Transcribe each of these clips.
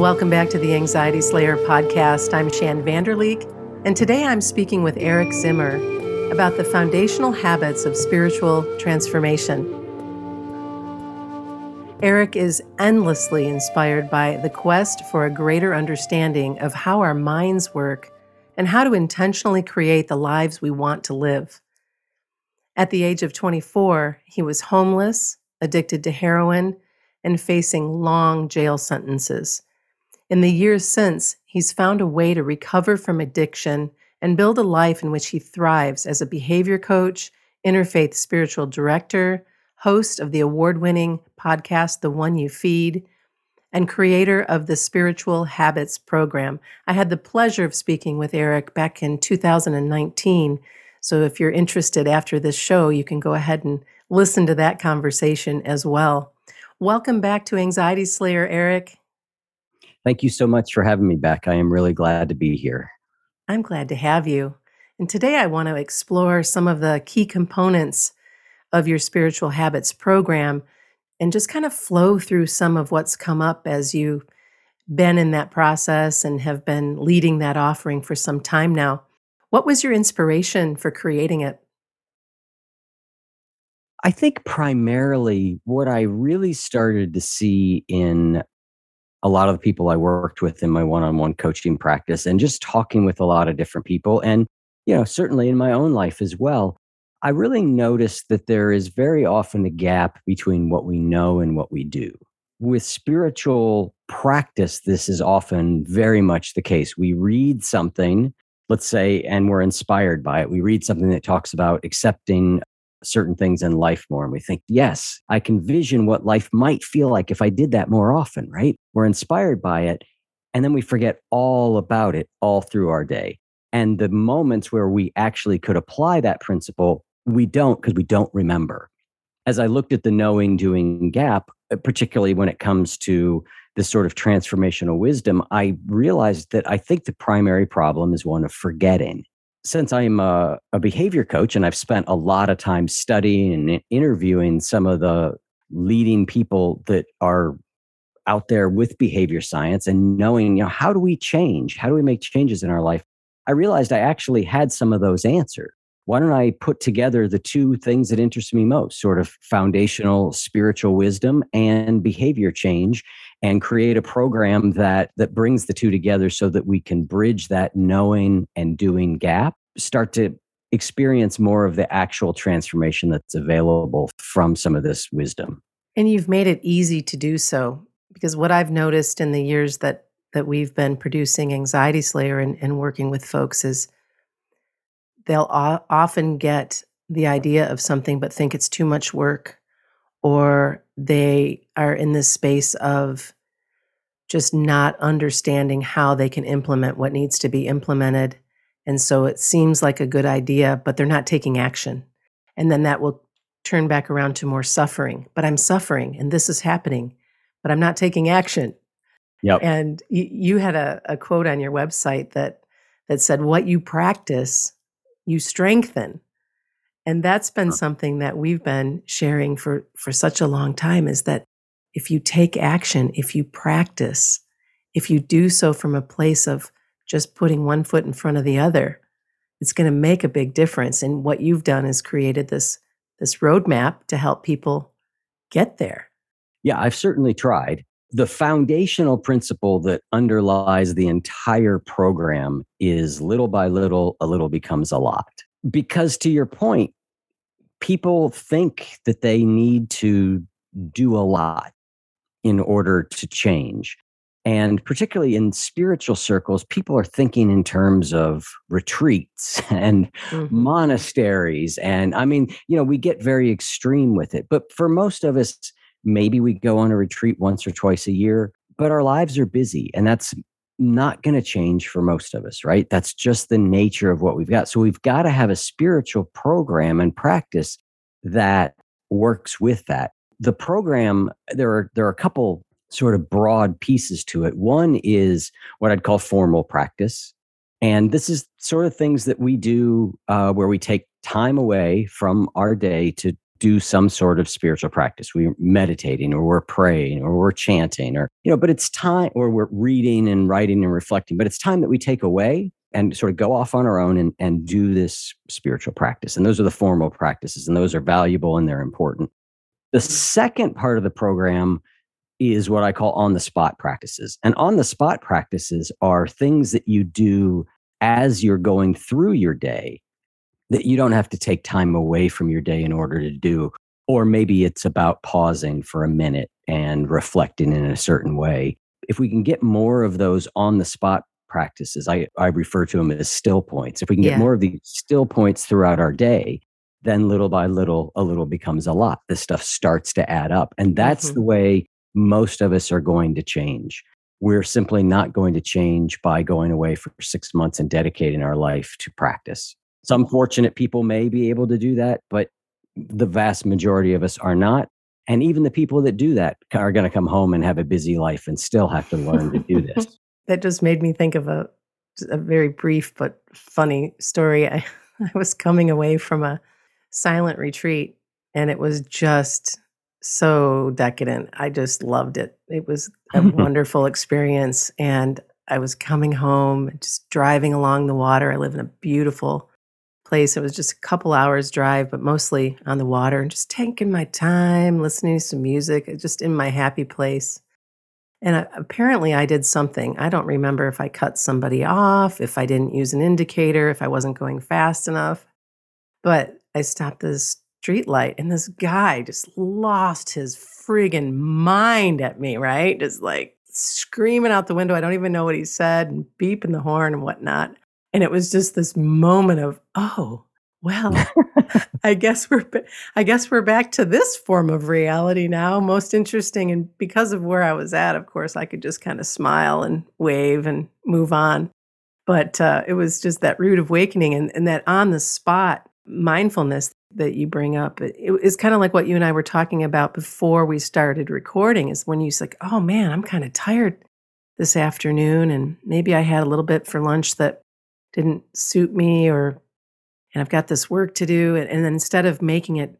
Welcome back to the Anxiety Slayer podcast. I'm Shann Vander Leek, and today I'm speaking with Eric Zimmer about the foundational habits of spiritual transformation. Eric is endlessly inspired by the quest for a greater understanding of how our minds work and how to intentionally create the lives we want to live. At the age of 24, he was homeless, addicted to heroin, and facing long jail sentences. In the years since, he's found a way to recover from addiction and build a life in which he thrives as a behavior coach, interfaith spiritual director, host of the award winning podcast, The One You Feed, and creator of the Spiritual Habits Program. I had the pleasure of speaking with Eric back in 2019. So if you're interested after this show, you can go ahead and listen to that conversation as well. Welcome back to Anxiety Slayer, Eric. Thank you so much for having me back. I am really glad to be here. I'm glad to have you. And today I want to explore some of the key components of your spiritual habits program and just kind of flow through some of what's come up as you've been in that process and have been leading that offering for some time now. What was your inspiration for creating it? I think primarily what I really started to see in a lot of the people I worked with in my one on one coaching practice and just talking with a lot of different people. And, you know, certainly in my own life as well, I really noticed that there is very often a gap between what we know and what we do. With spiritual practice, this is often very much the case. We read something, let's say, and we're inspired by it. We read something that talks about accepting certain things in life more. And we think, yes, I can vision what life might feel like if I did that more often, right? We're inspired by it. And then we forget all about it all through our day. And the moments where we actually could apply that principle, we don't because we don't remember. As I looked at the knowing doing gap, uh, particularly when it comes to this sort of transformational wisdom, I realized that I think the primary problem is one of forgetting since I'm a, a, behavior coach and I've spent a lot of time studying and interviewing some of the leading people that are out there with behavior science and knowing, you know, how do we change? How do we make changes in our life? I realized I actually had some of those answered. Why don't I put together the two things that interest me most, sort of foundational spiritual wisdom and behavior change, and create a program that that brings the two together so that we can bridge that knowing and doing gap start to experience more of the actual transformation that's available from some of this wisdom. And you've made it easy to do so because what i've noticed in the years that that we've been producing anxiety slayer and, and working with folks is they'll o- often get the idea of something but think it's too much work or they are in this space of just not understanding how they can implement what needs to be implemented. And so it seems like a good idea, but they're not taking action. And then that will turn back around to more suffering. But I'm suffering and this is happening, but I'm not taking action. Yep. And y- you had a, a quote on your website that that said, "What you practice, you strengthen." And that's been something that we've been sharing for for such a long time is that if you take action, if you practice, if you do so from a place of just putting one foot in front of the other, it's going to make a big difference. And what you've done is created this this roadmap to help people get there. Yeah, I've certainly tried. The foundational principle that underlies the entire program is little by little, a little becomes a lot. Because to your point, people think that they need to do a lot in order to change. And particularly in spiritual circles, people are thinking in terms of retreats and mm-hmm. monasteries. And I mean, you know, we get very extreme with it. But for most of us, maybe we go on a retreat once or twice a year, but our lives are busy. And that's not going to change for most of us, right? That's just the nature of what we've got. So we've got to have a spiritual program and practice that works with that. The program, there are there are a couple sort of broad pieces to it. One is what I'd call formal practice. And this is sort of things that we do uh, where we take time away from our day to do some sort of spiritual practice. We're meditating or we're praying or we're chanting or, you know, but it's time or we're reading and writing and reflecting, but it's time that we take away and sort of go off on our own and, and do this spiritual practice. And those are the formal practices and those are valuable and they're important. The second part of the program is what I call on the spot practices. And on the spot practices are things that you do as you're going through your day that you don't have to take time away from your day in order to do. Or maybe it's about pausing for a minute and reflecting in a certain way. If we can get more of those on the spot practices, I, I refer to them as still points. If we can get yeah. more of these still points throughout our day, then little by little, a little becomes a lot. This stuff starts to add up. And that's mm-hmm. the way most of us are going to change. We're simply not going to change by going away for six months and dedicating our life to practice. Some fortunate people may be able to do that, but the vast majority of us are not. And even the people that do that are going to come home and have a busy life and still have to learn to do this. that just made me think of a, a very brief but funny story. I, I was coming away from a silent retreat and it was just so decadent. I just loved it. It was a wonderful experience. And I was coming home, just driving along the water. I live in a beautiful place. It was just a couple hours drive, but mostly on the water and just taking my time, listening to some music, just in my happy place. And uh, apparently, I did something. I don't remember if I cut somebody off, if I didn't use an indicator, if I wasn't going fast enough. But I stopped this street light and this guy just lost his friggin' mind at me, right? Just like screaming out the window. I don't even know what he said and beeping the horn and whatnot. And it was just this moment of, oh, well, I guess we're I guess we're back to this form of reality now. Most interesting, and because of where I was at, of course, I could just kind of smile and wave and move on. But uh, it was just that rude awakening and, and that on the spot mindfulness that you bring up. It, it's kind of like what you and I were talking about before we started recording is when you like, oh man, I'm kind of tired this afternoon. And maybe I had a little bit for lunch that didn't suit me or, and I've got this work to do. And, and then instead of making it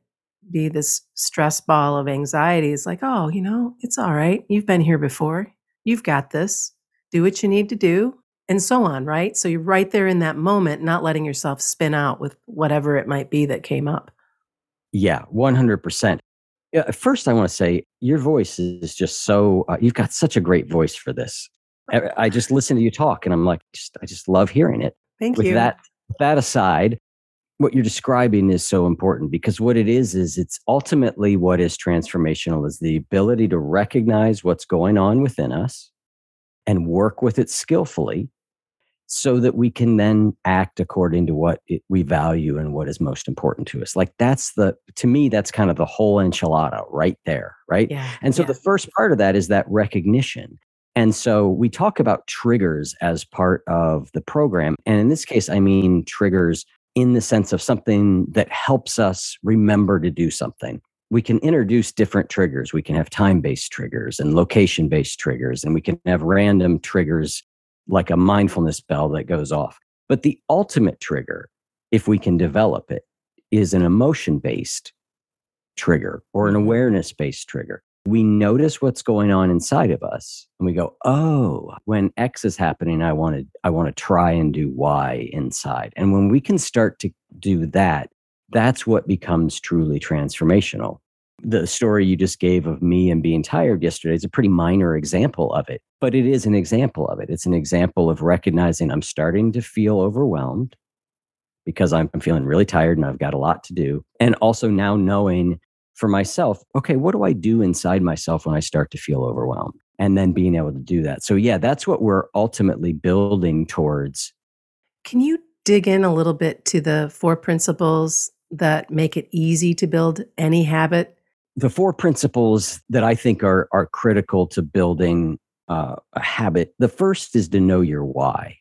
be this stress ball of anxiety, it's like, oh, you know, it's all right. You've been here before. You've got this. Do what you need to do and so on, right? So you're right there in that moment, not letting yourself spin out with whatever it might be that came up. Yeah, 100%. Yeah, first, I want to say your voice is just so, uh, you've got such a great voice for this. I, I, just listen to you talk and I'm like, just, I just love hearing it. Thank with you. That, that aside, what you're describing is so important because what it is, is it's ultimately what is transformational is the ability to recognize what's going on within us and work with it skillfully so that we can then act according to what it, we value and what is most important to us. Like that's the, to me, that's kind of the whole enchilada right there. Right. Yeah, and so yeah. the first part of that is that recognition. And so we talk about triggers as part of the program. And in this case, I mean triggers in the sense of something that helps us remember to do something. We can introduce different triggers. We can have time based triggers and location based triggers, and we can have random triggers like a mindfulness bell that goes off. But the ultimate trigger, if we can develop it, is an emotion based trigger or an mm-hmm. awareness based trigger. We notice what's going on inside of us and we go, oh, when X is happening, I want to I want to try and do Y inside. And when we can start to do that, that's what becomes truly transformational the story you just gave of me and being tired yesterday is a pretty minor example of it, but it is an example of it. It's an example of recognizing I'm starting to feel overwhelmed because I'm, feeling really tired and I've got a lot to do. And also now knowing for myself, okay, what do I do inside myself when I start to feel overwhelmed? And then being able to do that. So, yeah, that's what we're ultimately building towards. Can you dig in a little bit to the four principles that make it easy to build any habit the four principles that I think are are critical to building uh, a habit. The first is to know your why.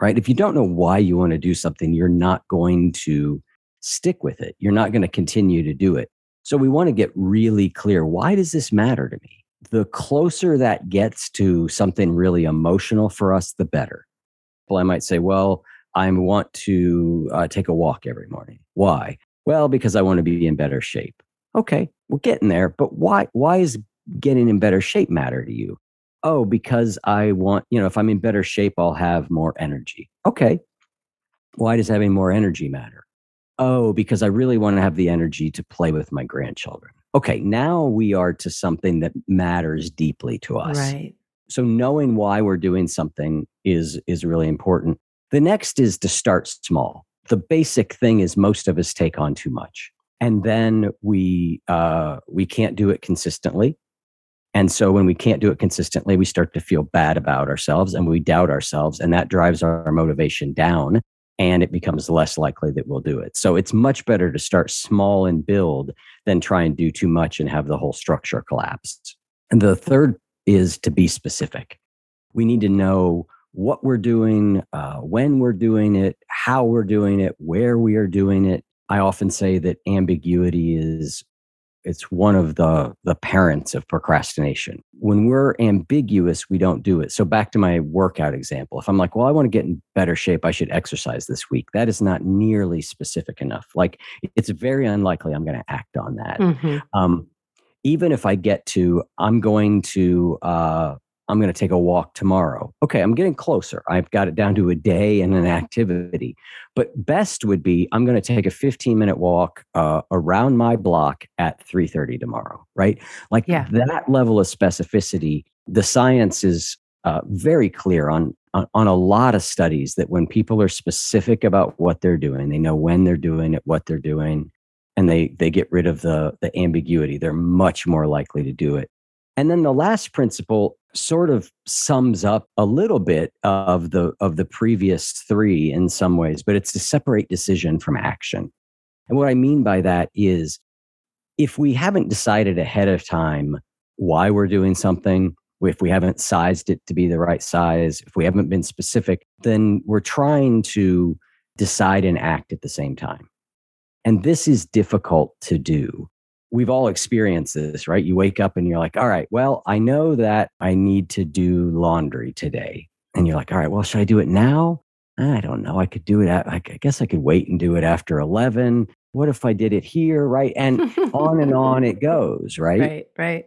Right? If you don't know why you want to do something, you're not going to stick with it. You're not going to continue to do it. So we want to get really clear. Why does this matter to me? The closer that gets to something really emotional for us, the better. Well, I might say, well, I want to uh, take a walk every morning. Why? Well, because I want to be in better shape. Okay, we're getting there, but why why is getting in better shape matter to you? Oh, because I want, you know, if I'm in better shape, I'll have more energy. Okay. Why does having more energy matter? Oh, because I really want to have the energy to play with my grandchildren. Okay, now we are to something that matters deeply to us. Right. So knowing why we're doing something is is really important. The next is to start small. The basic thing is most of us take on too much, and then we uh, we can't do it consistently. And so when we can't do it consistently, we start to feel bad about ourselves and we doubt ourselves, and that drives our motivation down and it becomes less likely that we'll do it. So it's much better to start small and build than try and do too much and have the whole structure collapse. And the third is to be specific. We need to know what we're doing, uh, when we're doing it, how we're doing it, where we are doing it. I often say that ambiguity is it's one of the the parents of procrastination. When we're ambiguous we don't do it. So back to my workout example. If i'm like well i want to get in better shape. I should exercise this week. That is not nearly specific enough. Like it's very unlikely i'm going to act on that. Mm-hmm. um, even if i get to i'm going to uh, I'm going to take a walk tomorrow. Okay, I'm getting closer. I've got it down to a day and an activity. But best would be I'm going to take a 15 minute walk uh, around my block at 3:30 tomorrow. Right? Like yeah. that level of specificity. The science is uh, very clear on, on on a lot of studies that when people are specific about what they're doing, they know when they're doing it, what they're doing, and they they get rid of the the ambiguity. They're much more likely to do it. And then the last principle sort of sums up a little bit of the of the previous three in some ways but it's to separate decision from action. And what i mean by that is if we haven't decided ahead of time why we're doing something if we haven't sized it to be the right size if we haven't been specific then we're trying to decide and act at the same time. And this is difficult to do we've all experienced this, right? You wake up and you're like, all right, well, I know that I need to do laundry today. And you're like, all right, well, should I do it now? I don't know. I could do it. At, I guess I could wait and do it after 11. What if I did it here? Right. And on and on it goes. Right. Right. Right.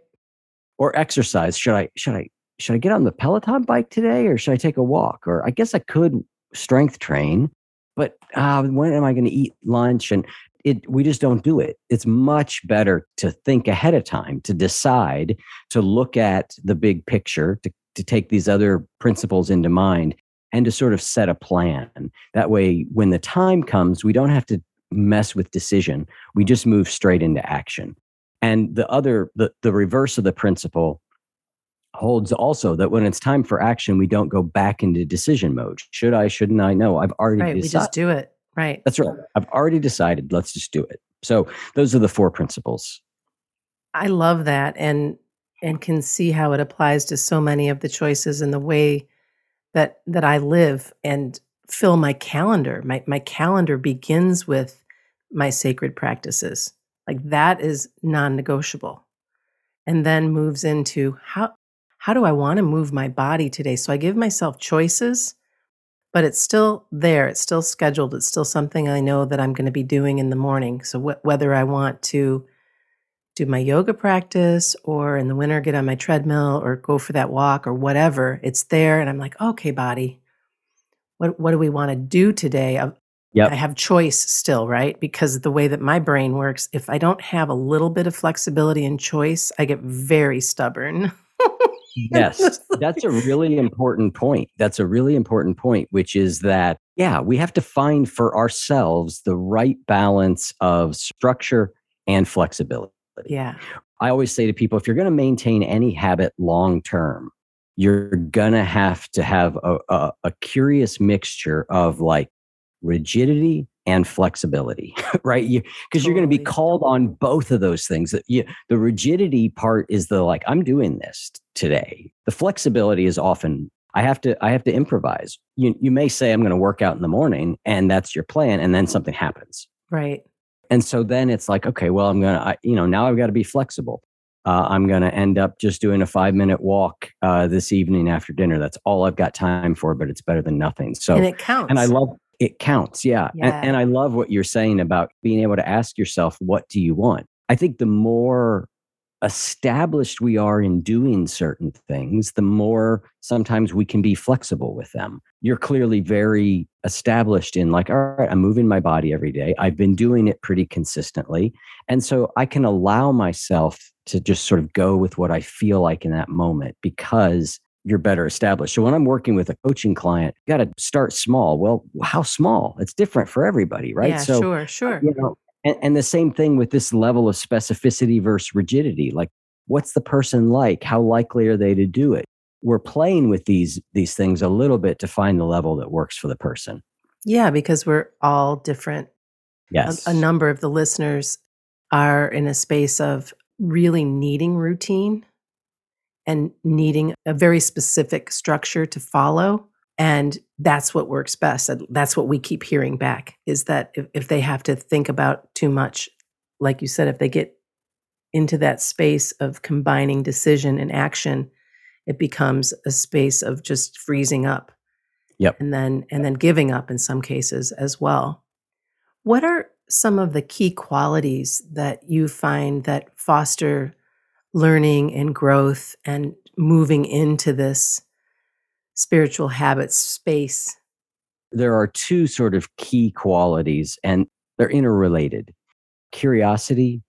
Or exercise. Should I, should I, should I get on the Peloton bike today or should I take a walk? Or I guess I could strength train, but uh, when am I going to eat lunch? And it we just don't do it. It's much better to think ahead of time to decide to look at the big picture to, to take these other principles into mind and to sort of set a plan. That way when the time comes we don't have to mess with decision. We just move straight into action. And the other the, the reverse of the principle holds also that when it's time for action we don't go back into decision mode. Should i shouldn't i? No i've already right, decided. we just do it Right. That's right. I've already decided. Let's just do it. So those are the four principles. I love that and and can see how it applies to so many of the choices and the way that that I live and fill my calendar. My my calendar begins with my sacred practices. Like that is non-negotiable. And then moves into how how do I want to move my body today? So I give myself choices but it's still there. It's still scheduled. It's still something I know that I'm going to be doing in the morning. So wh- whether I want to do my yoga practice or in the winter get on my treadmill or go for that walk or whatever, it's there. And I'm like, okay, body, what, what do we want to do today? I, yep. I have choice still, right? Because the way that my brain works, if I don't have a little bit of flexibility and choice, I get very stubborn. yes, that's a really important point. That's a really important point, which is that, yeah, we have to find for ourselves the right balance of structure and flexibility. Yeah. I always say to people if you're going to maintain any habit long term, you're going to have to have a, a, a curious mixture of like rigidity and flexibility, right? You because totally. you're going to be called on both of those things. That you, the rigidity part is the like I'm doing this today. The flexibility is often I have to I have to improvise. You you may say I'm going to work out in the morning and that's your plan and then something happens. Right. And so then it's like okay, well I'm going to you know now I've got to be flexible. Uh, I'm going to end up just doing a five minute walk uh, this evening after dinner. That's all I've got time for, but it's better than nothing. So, and it counts. And I love, It counts, yeah. Yeah. And, and I love what you're saying about being able to ask yourself, what do you want? I think the more established we are in doing certain things, the more sometimes we can be flexible with them. You're clearly very established in, like, all right, I'm moving my body every day. I've been doing it pretty consistently. And so I can allow myself to just sort of go with what I feel like in that moment because you're better established. So when I'm working with a coaching client, you got to start small. Well, how small? It's different for everybody, right? Yeah, so, sure, sure. you know, and, and the same thing with this level of specificity versus rigidity. Like, what's the person like? How likely are they to do it? We're playing with these these things a little bit to find the level that works for the person. Yeah, because we're all different. Yes. A, a number of the listeners are in a space of really needing routine and needing a very specific structure to follow. And that's what works best. And That's what we keep hearing back is that if, if they have to think about too much, like you said, if they get into that space of combining decision and action, it becomes a space of just freezing up. Yep. And then and then giving up in some cases as well. What are some of the key qualities that you find that foster learning and growth and moving into this spiritual habits space? there are two sort of key qualities and they're interrelated curiosity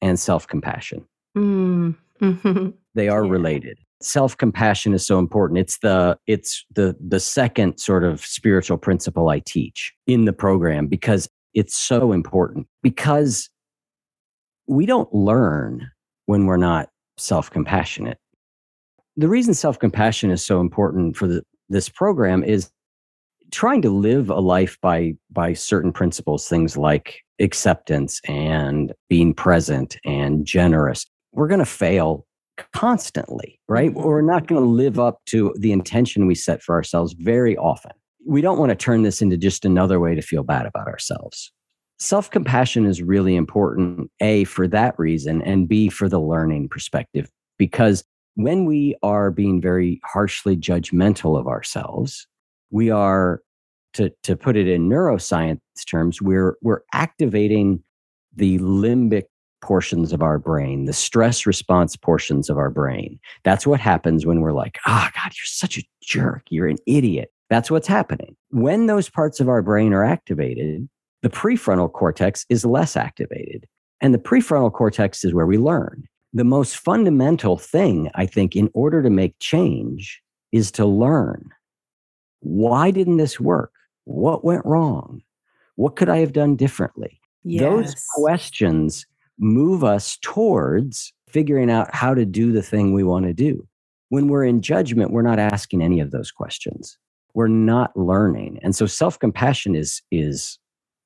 and self-compassion Mm. Mhm. they are Yeah. related self-compassion is so important it's the it's the the second sort of spiritual principle i teach in the program because it's so important because we don't learn when we're not self-compassionate. The reason self-compassion is so important for the, this program is trying to live a life by by certain principles things like acceptance and being present and generous. We're going to fail constantly right? Mhm. we're not going to live up to the intention we set for ourselves very often. We don't want to turn this into just another way to feel bad about ourselves self-compassion is really important a for that reason and b for the learning perspective. Because when we are being very harshly judgmental of ourselves we are to to put it in neuroscience terms we're we're activating the limbic portions of our brain the stress response portions of our brain. That's what happens when we're like ah god you're such a jerk. You're an idiot. That's what's happening. When those parts of our brain are activated the prefrontal cortex is less activated and the prefrontal cortex is where we learn the most fundamental thing i think in order to make change is to learn why didn't this work? What went wrong? What could I have done differently? Those questions move us towards figuring out how to do the thing we want to do. When we're in judgment, we're not asking any of those questions. We're not learning. And so self compassion is, is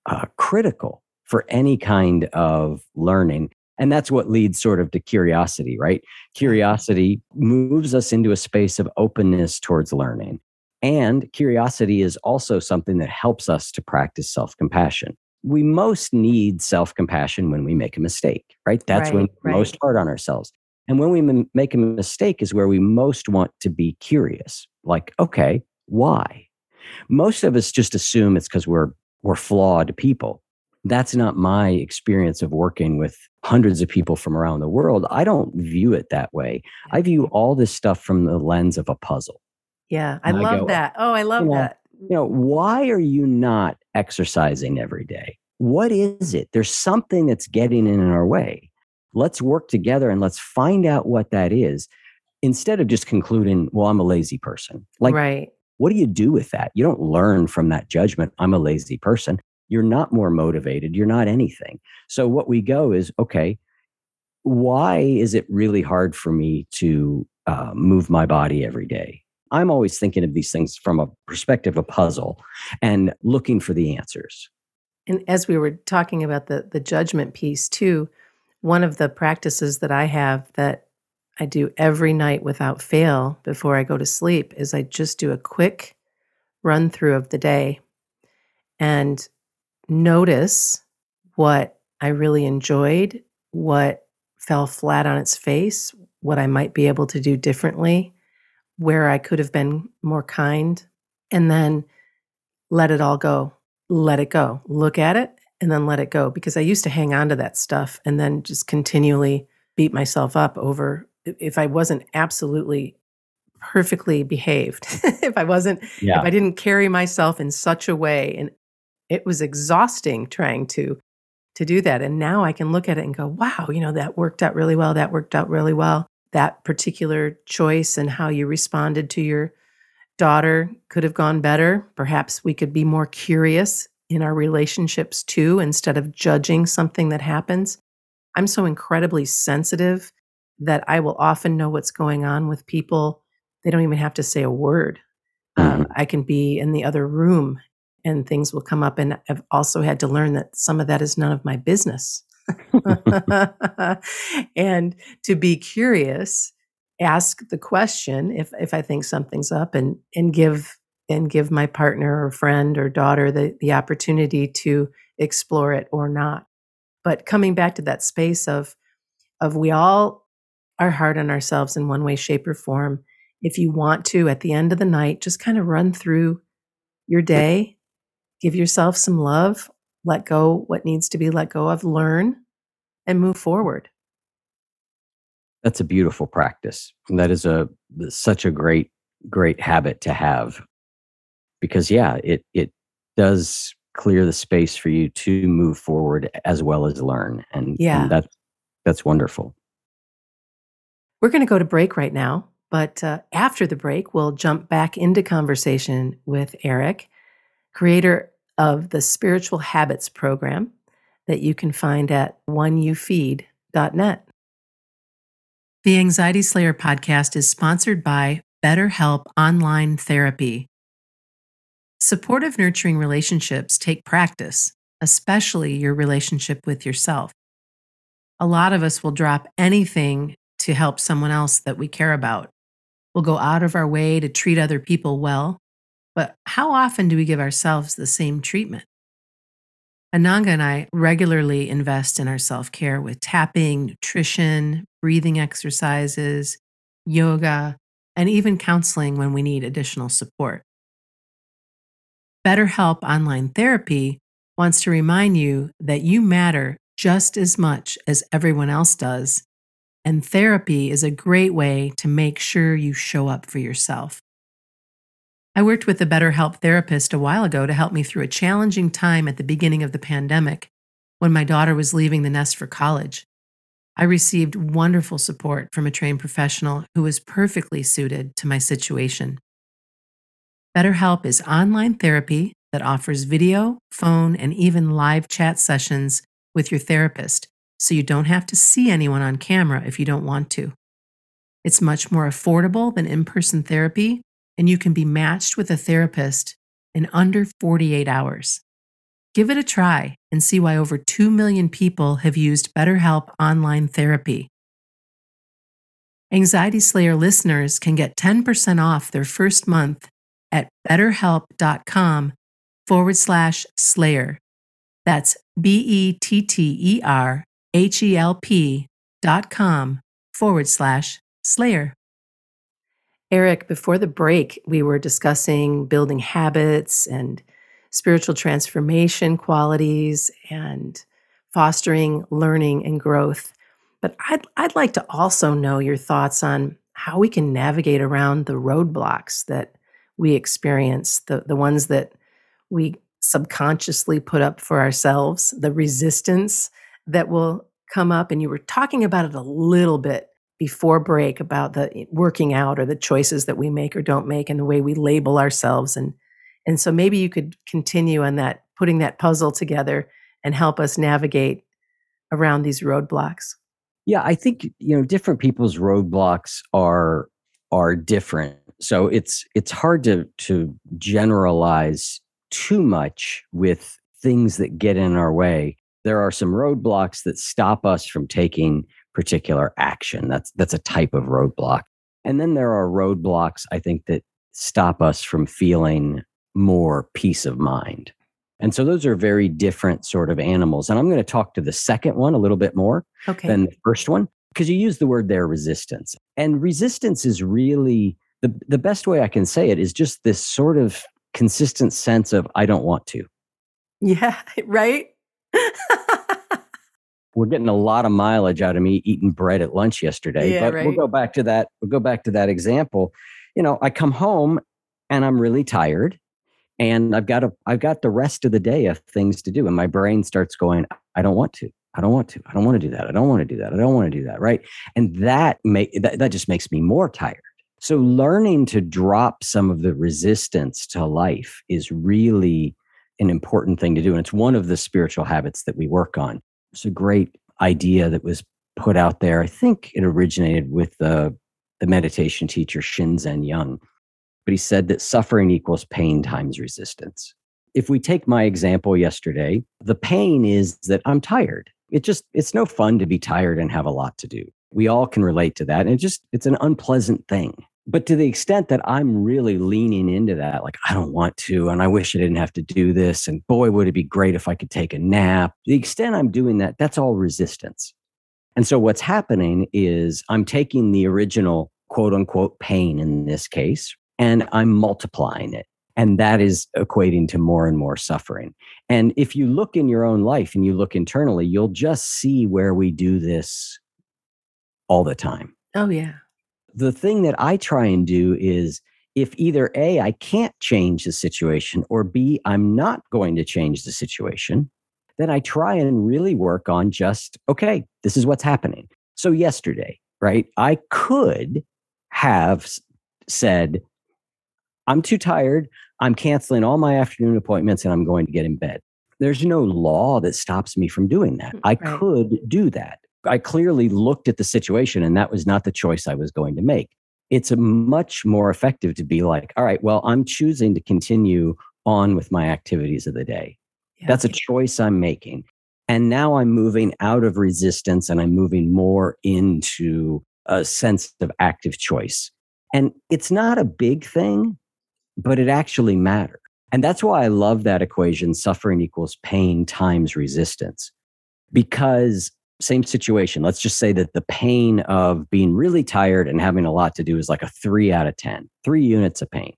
uh, critical for any kind of learning. And that's what leads sort of to curiosity, right? Curiosity moves us into a space of openness towards learning. And curiosity is also something that helps us to practice self compassion. We most need self compassion when we make a mistake, right? That's when we're most hard on ourselves. And when we m- make a mistake is where we most want to be curious. Like, okay, why? Most of us just assume it's because we're we're flawed people. That's not my experience of working with hundreds of people from around the world. I don't view it that way. I view all this stuff from the lens of a puzzle. Yeah, I And I love go, that. Oh, I love know, that. you know, why are you not exercising every day? What is it? There's something that's getting in our way. Let's work together and let's find out what that is instead of just concluding, well, I'm a lazy person. Like, right. What do you do with that? You don't learn from that judgment. I'm a lazy person. You're not more motivated. You're not anything. So, what we go is, okay, why is it really hard for me to uh, move my body every day? I'm always thinking of these things from a perspective of a puzzle and looking for the answers. And as we were talking about the the judgment piece too, one of the practices that I have that I do every night without fail before I go to sleep is I just do a quick run through of the day and notice what I really enjoyed, what fell flat on its face, what I might be able to do differently, where I could have been more kind, and then let it all go let it go. Look at it and then let it go because I used to hang on to that stuff and then just continually beat myself up over if I wasn't absolutely perfectly behaved. if I wasn't yeah. if I didn't carry myself in such a way and it was exhausting trying to to do that and now I can look at it and go, "Wow, you know, that worked out really well. That worked out really well." That particular choice and how you responded to your daughter could have gone better. Perhaps we could be more curious in our relationships too, instead of judging something that happens. I'm so incredibly sensitive that I will often know what's going on with people. They don't even have to say a word. Mm-hmm. Um, I can be in the other room and things will come up. And I've also had to learn that some of that is none of my business. and to be curious ask the question if if I think something's up and and give and give my partner or friend or daughter the the opportunity to explore it or not. But coming back to that space of of we all are hard on ourselves in one way, shape, or form. If you want to, at the end of the night, just kind of run through your day, give yourself some love, let go what needs to be let go of, learn, and move forward that's a beautiful practice. And that is a such a great great habit to have because yeah, it it does clear the space for you to move forward as well as learn and yeah and that's that's wonderful we're going to go to break right now but uh, after the break we'll jump back into conversation with eric creator of the spiritual habits program that you can find at oneyoufeed.net the Anxiety Slayer podcast is sponsored by BetterHelp Online Therapy. Supportive, nurturing relationships take practice, especially your relationship with yourself. A lot of us will drop anything to help someone else that we care about. We'll go out of our way to treat other people well, but how often do we give ourselves the same treatment? Ananga and I regularly invest in our self care with tapping, nutrition, breathing exercises, yoga, and even counseling when we need additional support. BetterHelp Online Therapy wants to remind you that you matter just as much as everyone else does, and therapy is a great way to make sure you show up for yourself. I worked with a BetterHelp therapist a while ago to help me through a challenging time at the beginning of the pandemic when my daughter was leaving the nest for college. I received wonderful support from a trained professional who was perfectly suited to my situation. BetterHelp is online therapy that offers video, phone, and even live chat sessions with your therapist, so you don't have to see anyone on camera if you don't want to. It's much more affordable than in person therapy and you can be matched with a therapist in under 48 hours. Give it a try and see why over 2 million people have used BetterHelp online therapy. Anxiety Slayer listeners can get 10% off their first month at betterhelp.com forward slash slayer. That's B E T T E R H E L P dot com forward slash slayer. Eric, before the break, we were discussing building habits and spiritual transformation qualities and fostering learning and growth. But I'd, I'd like to also know your thoughts on how we can navigate around the roadblocks that we experience, the, the ones that we subconsciously put up for ourselves, the resistance that will come up. And you were talking about it a little bit before break about the eh, working out or the choices that we make or don't make and the way we label ourselves and and so maybe you could continue on that putting that puzzle together and help us navigate around these roadblocks yeah i think you know different people's roadblocks are are different so it's it's hard to to generalize too much with things that get in our way there are some roadblocks that stop us from taking particular action. That's that's a type of roadblock. And then there are roadblocks I think that stop us from feeling more peace of mind. And so those are very different sort of animals. And I'm going to talk to the second one a little bit more okay. than the first one because you use the word there resistance. And resistance is really the the best way I can say it is just this sort of consistent sense of I don't want to. Yeah, right? We're getting a lot of mileage out of me eating bread at lunch yesterday. Yeah, but right. we'll go back to that. We'll go back to that example. You know, I come home and I'm really tired and I've got a I've got the rest of the day of things to do. And my brain starts going, I don't want to. I don't want to. I don't want to do that. I don't want to do that. I don't want to do that. Right. And that make that, that just makes me more tired. So learning to drop some of the resistance to life is really an important thing to do. And it's one of the spiritual habits that we work on. It's a great idea that was put out there. I think it originated with the, the meditation teacher Shinzen Young. But he said that suffering equals pain times resistance. If we take my example yesterday, the pain is that I'm tired. It just, it's no fun to be tired and have a lot to do. We all can relate to that. And it just, it's an unpleasant thing. But to the extent that I'm really leaning into that, like, I don't want to, and I wish I didn't have to do this, and boy, would it be great if I could take a nap. The extent I'm doing that, that's all resistance. And so what's happening is I'm taking the original quote unquote pain in this case, and I'm multiplying it. And that is equating to more and more suffering. And if you look in your own life and you look internally, you'll just see where we do this all the time. Oh, yeah. The thing that I try and do is if either A, I can't change the situation, or B, I'm not going to change the situation, then I try and really work on just, okay, this is what's happening. So, yesterday, right, I could have said, I'm too tired. I'm canceling all my afternoon appointments and I'm going to get in bed. There's no law that stops me from doing that. Mm, I Right. could do that. I clearly looked at the situation and that was not the choice I was going to make. It's a much more effective to be like, all right, well, I'm choosing to continue on with my activities of the day. Yeah. That's a choice I'm making. And now I'm moving out of resistance and I'm moving more into a sense of active choice. And it's not a big thing, but it actually matters. And that's why I love that equation suffering equals pain times resistance. Because, same situation, let's just say that the pain of being really tired and having a lot to do is like a three out of 10, three units of pain.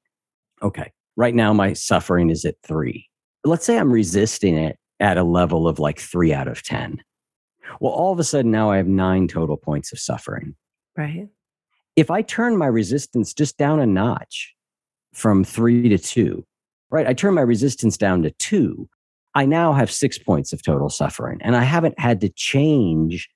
Okay. Right now, my suffering is at three. Let's say I'm resisting it at a level of like three out of 10. Well, all of a sudden now I have nine total points of suffering. right. If I turn my resistance just down a notch from three to two, right? I turn my resistance down to two. I now have six points of total suffering, and I haven't had to change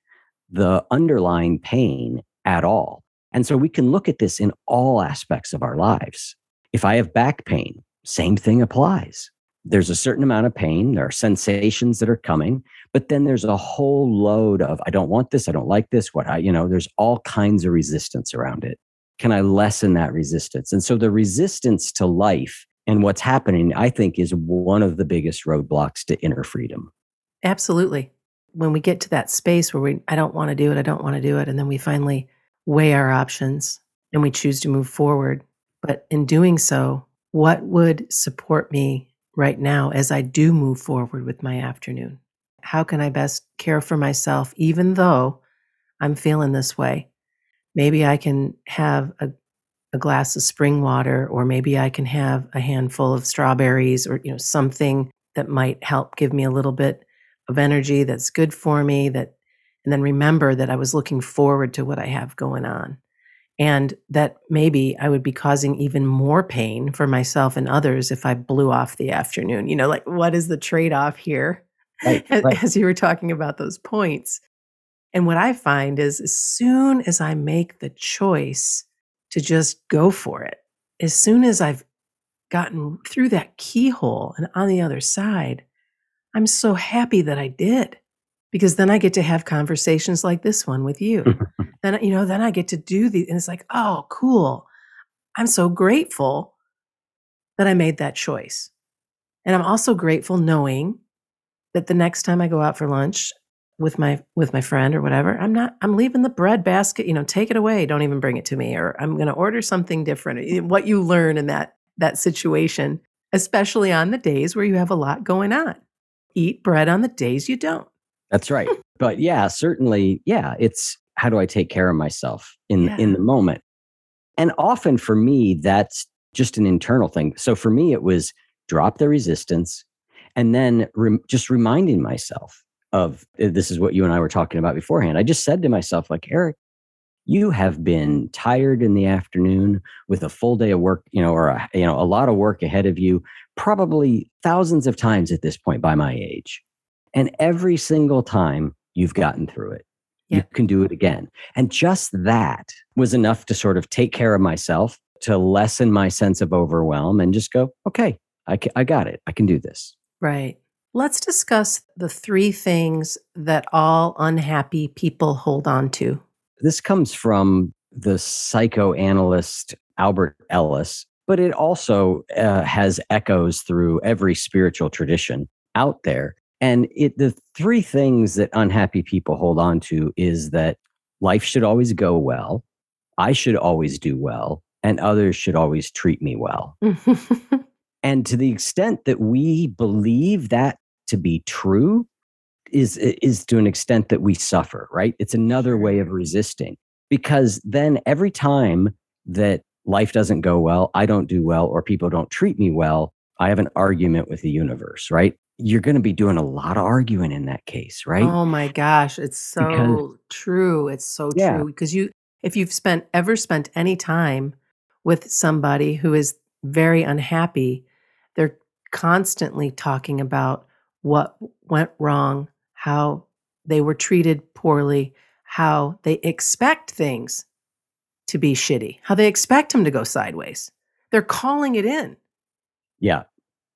the underlying pain at all. And so we can look at this in all aspects of our lives. If I have back pain, same thing applies. There's a certain amount of pain, there are sensations that are coming, but then there's a whole load of I don't want this, I don't like this, what I, you know, there's all kinds of resistance around it. Can I lessen that resistance? And so the resistance to life and what's happening, I think, is one of the biggest roadblocks to inner freedom. Absolutely. When we get to that space where we, I don't want to do it, I don't want to do it, and then we finally weigh our options and we choose to move forward. But in doing so, what would support me right now as I do move forward with my afternoon? How can I best care for myself, even though I'm feeling this way? Maybe I can have a, a glass of spring water, or maybe I can have a handful of strawberries, or you know something that might help give me a little bit of energy that's good for me that and then remember that I was looking forward to what I have going on and that maybe I would be causing even more pain for myself and others if I blew off the afternoon. You know, like what is the trade-off here? Right, right. as you were talking about those points. And what I find is as soon as I make the choice to just go for it, as soon as I've gotten through that keyhole and on the other side, I'm so happy that I did because then I get to have conversations like this one with you. then, you know, then I get to do the, and it's like, oh, cool. I'm so grateful that I made that choice. And I'm also grateful knowing that the next time I go out for lunch with my with my friend or whatever, I'm not I'm leaving the bread basket, you know, take it away, don't even bring it to me or I'm going to order something different. Eh, what you learn in that that situation, especially on the days where you have a lot going on. Eat bread on the days you don't. That's right. but yeah, certainly, yeah, it's how do I take care of myself in Yeah. in the moment? And often for me, that's just an internal thing. So for me, it was drop the resistance And then re- just reminding myself of uh, this is what you and I were talking about beforehand. I just said to myself, like, Eric, you have been tired in the afternoon with a full day of work, you know, or a, you know, a lot of work ahead of you, probably thousands of times at this point by my age. And every single time you've gotten through it, yeah. you can do it again. And just that was enough to sort of take care of myself, to lessen my sense of overwhelm and just go, okay, I, I got it. I can do this. Right. Let's discuss the three things that all unhappy people hold on to. This comes from the psychoanalyst Albert Ellis, but it also uh, has echoes through every spiritual tradition out there. And it, the three things that unhappy people hold on to is that life should always go well, I should always do well, and others should always treat me well. and to the extent that we believe that to be true, is is to an extent that we suffer, right? It's another way of resisting because then every time that life doesn't go well, I don't do well, or people don't treat me well, I have an argument with the universe, right? You're going to be doing a lot of arguing in that case, right? Oh my gosh, it's so because, true. It's so yeah. true because you if you've spent ever spent any time with somebody who is very unhappy, they're constantly talking about what went wrong, how they were treated poorly, how they expect things to be shitty, how they expect them to go sideways. They're calling it in. Yeah.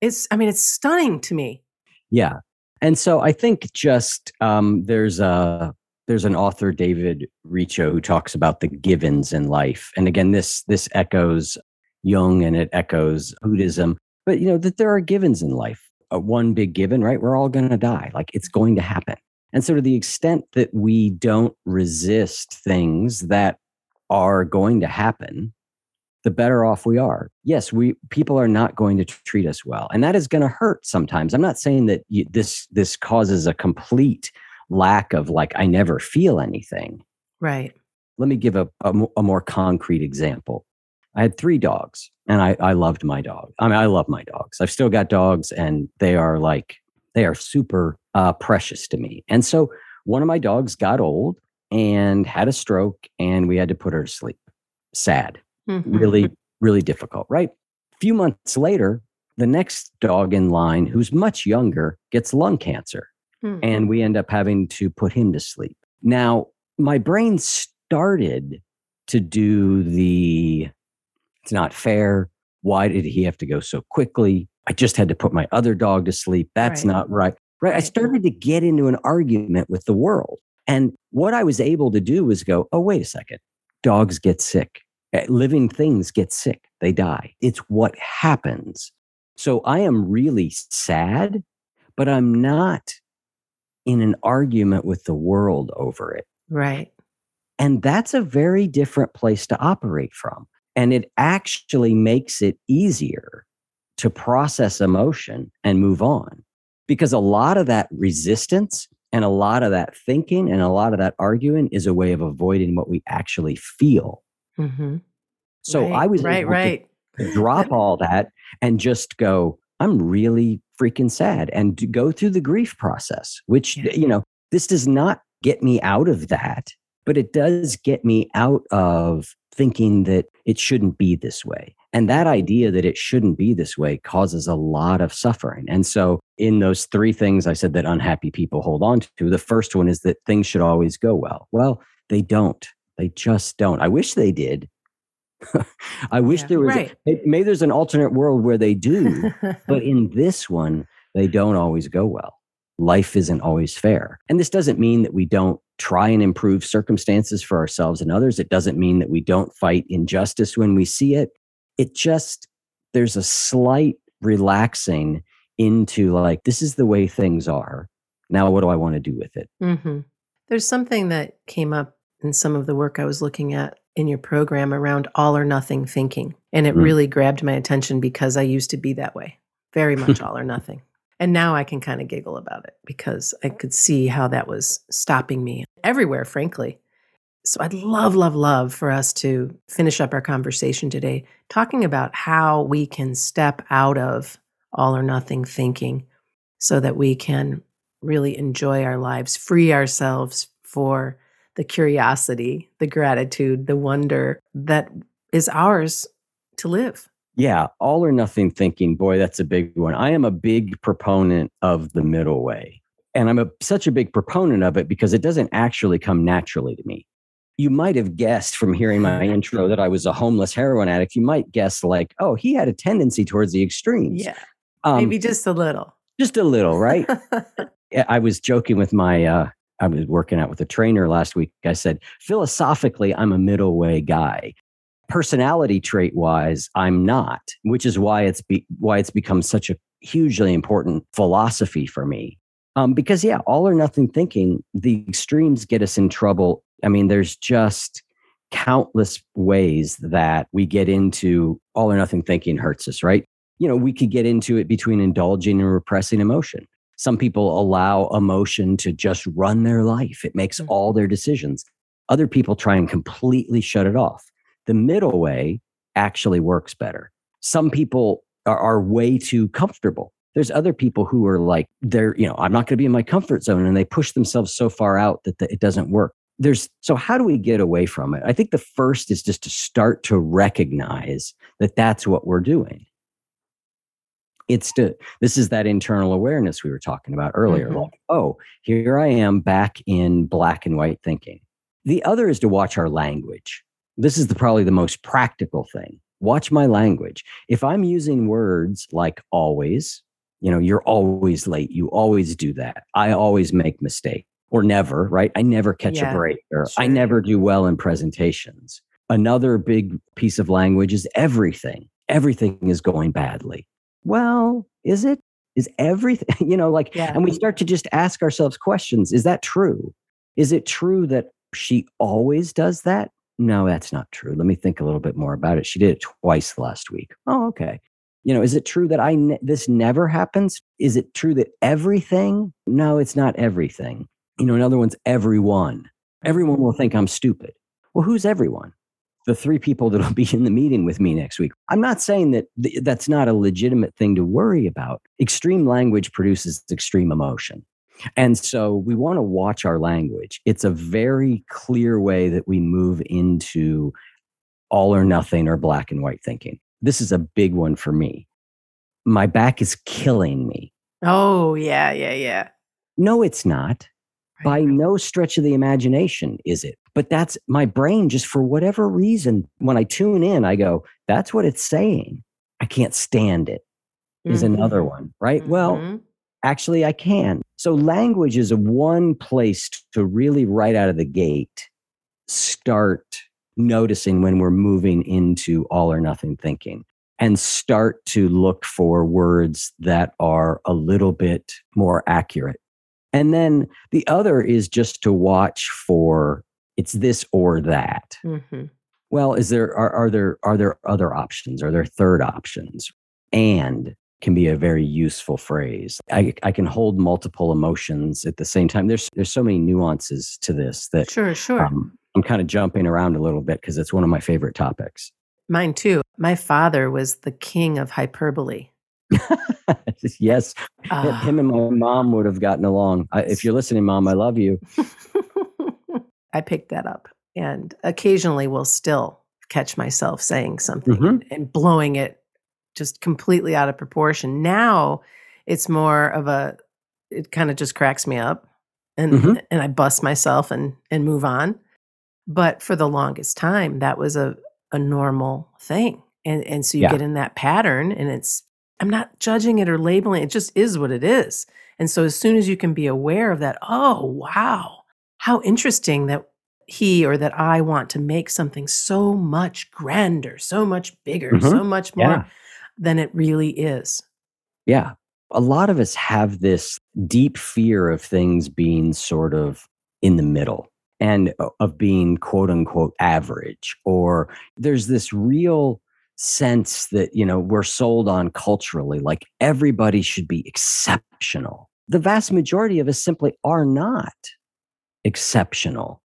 It's, I mean, it's stunning to me. Yeah. And so I think just um, there's a, there's an author David Richo who talks about the givens in life and again this this echoes Jung and it echoes Buddhism but you know that there are givens in life uh, one big given, right? We're all going to die. Like it's going to happen. And so, to the extent that we don't resist things that are going to happen, the better off we are. Yes, we people are not going to treat us well, and that is going to hurt sometimes. I'm not saying that you, this this causes a complete lack of like I never feel anything. Right. Let me give a, a, a more concrete example. I had three dogs and I, I loved my dog. I mean, I love my dogs. I've still got dogs and they are like, they are super uh, precious to me. And so one of my dogs got old and had a stroke and we had to put her to sleep. Sad, mm-hmm. really, really difficult, right? A few months later, the next dog in line, who's much younger, gets lung cancer. Mm-hmm. And we end up having to put him to sleep. Now, my brain started to do the it's not fair. Why did he have to go so quickly? I just had to put my other dog to sleep. That's right. not right. right. I started to get into an argument with the world. And what I was able to do was go, oh, wait a second. Dogs get sick. Eh, living things get sick. They die. It's what happens. So I am really sad, but I'm not in an argument with the world over it. Right. And that's a very different place to operate from. And it actually makes it easier to process emotion and move on. Because a lot of that resistance and a lot of that thinking and a lot of that arguing is a way of avoiding what we actually feel. Mm-hmm. So right, I was right, right. drop all that and just go, I'm really freaking sad and go through the grief process, which, yeah. you know, this does not get me out of that, but it does get me out of thinking that it shouldn't be this way. And that idea that it shouldn't be this way causes a lot of suffering. And so, in those three things I said that unhappy people hold on to, the first one is that things should always go well. Well, they don't. They just don't. I wish they did. I wish yeah, there was, right. a, maybe there's an alternate world where they do, but in this one, they don't always go well. Life isn't always fair. And this doesn't mean that we don't try and improve circumstances for ourselves and others. It doesn't mean that we don't fight injustice when we see it. It just, there's a slight relaxing into like, this is the way things are. Now, what do I want to do with it? Mm-hmm. There's something that came up in some of the work I was looking at in your program around all or nothing thinking. And it mm. really grabbed my attention because I used to be that way, very much all or nothing. And now I can kind of giggle about it because I could see how that was stopping me everywhere, frankly. So I'd love, love, love for us to finish up our conversation today talking about how we can step out of all or nothing thinking so that we can really enjoy our lives, free ourselves for the curiosity, the gratitude, the wonder that is ours to live. Yeah, all or nothing thinking, boy, that's a big one. I am a big proponent of the middle way. And I'm a, such a big proponent of it because it doesn't actually come naturally to me. You might have guessed from hearing my intro that I was a homeless heroin addict. You might guess, like, oh, he had a tendency towards the extremes. Yeah. Um, maybe just a little. Just a little, right? I was joking with my uh, I was working out with a trainer last week. I said, philosophically, I'm a middle way guy. Personality trait wise, I'm not, which is why it's be, why it's become such a hugely important philosophy for me. Um, because yeah, all or nothing thinking, the extremes get us in trouble. I mean, there's just countless ways that we get into all or nothing thinking hurts us, right? You know, we could get into it between indulging and repressing emotion. Some people allow emotion to just run their life, it makes mm-hmm. all their decisions. Other people try and completely shut it off. The middle way actually works better. Some people are, are way too comfortable. There's other people who are like, they're, you know, I'm not going to be in my comfort zone. And they push themselves so far out that the, it doesn't work. There's, so how do we get away from it? I think the first is just to start to recognize that that's what we're doing it's to this is that internal awareness we were talking about earlier mm-hmm. like oh here i am back in black and white thinking the other is to watch our language this is the, probably the most practical thing watch my language if i'm using words like always you know you're always late you always do that i always make mistakes or never right i never catch yeah, a break or sure. i never do well in presentations another big piece of language is everything everything is going badly well, is it? Is everything, you know, like, yeah. and we start to just ask ourselves questions. Is that true? Is it true that she always does that? No, that's not true. Let me think a little bit more about it. She did it twice last week. Oh, okay. You know, is it true that I ne- this never happens? Is it true that everything? No, it's not everything. You know, another one's everyone. Everyone will think I'm stupid. Well, who's everyone? the three people that'll be in the meeting with me next week. I'm not saying that th- that's not a legitimate thing to worry about. Extreme language produces extreme emotion. And so we want to watch our language. It's a very clear way that we move into all or nothing or black and white thinking. This is a big one for me. My back is killing me. Oh, yeah, yeah, yeah. No, it's not. By no stretch of the imagination is it. But that's my brain, just for whatever reason, when I tune in, I go, that's what it's saying. I can't stand it. Is mm-hmm. another one, right? Mm-hmm. Well, actually, I can. So, language is one place to really, right out of the gate, start noticing when we're moving into all or nothing thinking and start to look for words that are a little bit more accurate. And then the other is just to watch for it's this or that. Mm-hmm. Well, is there are, are there are there other options? Are there third options? And can be a very useful phrase. I, I can hold multiple emotions at the same time. There's there's so many nuances to this that sure sure. Um, I'm kind of jumping around a little bit because it's one of my favorite topics. Mine too. My father was the king of hyperbole. yes, uh, him and my mom would have gotten along. I, if you're listening, mom, I love you. I picked that up and occasionally will still catch myself saying something mm-hmm. and blowing it just completely out of proportion. Now it's more of a it kind of just cracks me up and mm-hmm. and I bust myself and and move on. But for the longest time that was a a normal thing. And and so you yeah. get in that pattern and it's I'm not judging it or labeling it. It just is what it is. And so as soon as you can be aware of that, oh wow, how interesting that he or that I want to make something so much grander, so much bigger, mm-hmm. so much more yeah. Than it really is. Yeah. A lot of us have this deep fear of things being sort of in the middle and uh, of being quote unquote average, or there's this real sense that, you know, we're sold on culturally, like everybody should be exceptional. The vast majority of us simply are not exceptional.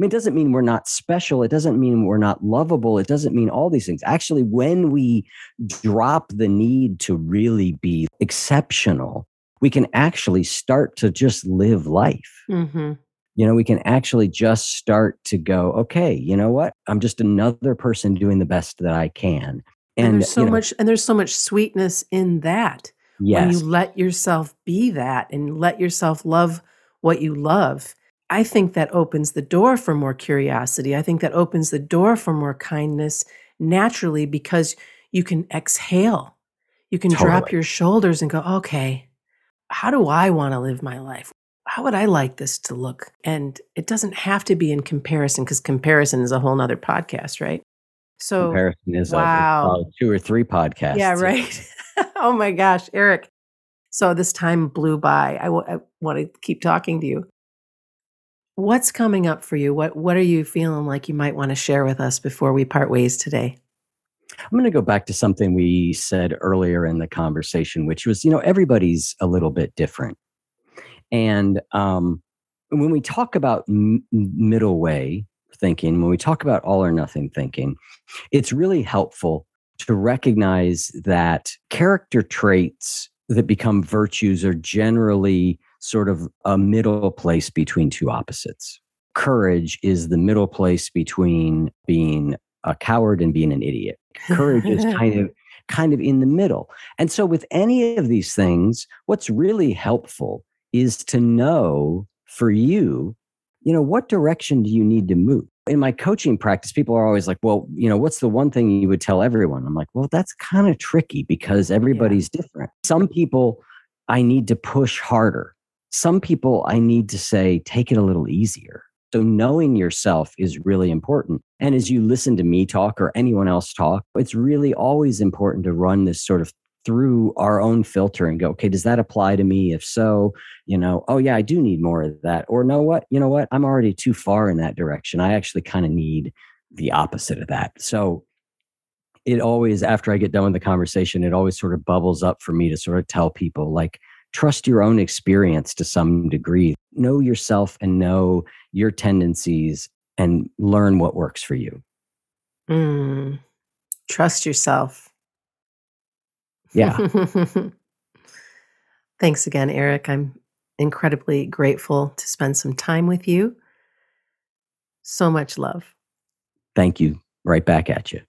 Mean, it doesn't mean we're not special. It doesn't mean we're not lovable. It doesn't mean all these things. Actually, when we drop the need to really be exceptional, we can actually start to just live life. Mm-hmm. You know, we can actually just start to go, okay, you know what? I'm just another person doing the best that I can. And, And, there's so you know, much and there's so much sweetness in that. Yes. When you let yourself be that and let yourself love what you love. I think that opens the door for more curiosity. I think that opens the door for more kindness naturally because you can exhale. You can drop your shoulders and go, okay, how do I want to live my life? How would I like this to look? And it doesn't have to be in comparison because comparison is a whole nother podcast, right? So, comparison is wow. a two or three podcasts. yeah, right. oh my gosh, Eric. So this time blew by. I want to keep talking to you. What's coming up for you? What What are you feeling like you might want to share with us before we part ways today? I'm going to go back to something we said earlier in the conversation, which was, you know, everybody's a little bit different. And um, when we talk about m- middle way thinking, when we talk about all or nothing thinking, it's really helpful to recognize that character traits that become virtues are generally sort of a middle place between two opposites. Courage is the middle place between being a coward and being an idiot. Courage is kind of kind of in the middle. And so with any of these things, what's really helpful is to know for you, you know, what direction do you need to move? In my coaching practice, people are always like, well, you know, what's the one thing you would tell everyone? I'm like, well, that's kind of tricky because everybody's different. Some people I need to push harder. Some people I need to say, take it a little easier. So knowing yourself is really important. And as you listen to me talk or anyone else talk, it's really always important to run this sort of through our own filter and go, okay, does that apply to me? If so, you know, oh yeah, I do need more of that. Or know what, you know what, I'm already too far in that direction. I actually kind of need the opposite of that. So it always, after I get done with the conversation, it always sort of bubbles up for me to sort of tell people like, trust your own experience to some degree. Know yourself and know your tendencies and learn what works for you. Mm, trust yourself. Yeah. Thanks again, Eric. I'm incredibly grateful to spend some time with you. So much love. Thank you. Right back at you.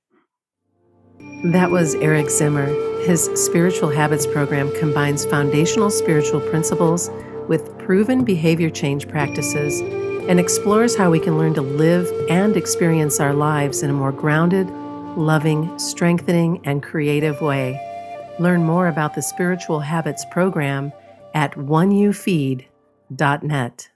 That was Eric Zimmer. His spiritual habits program combines foundational spiritual principles with proven behavior change practices and explores how we can learn to live and experience our lives in a more grounded, loving, strengthening, and creative way. Learn more about the Spiritual Habits program at oneyoufeed.net.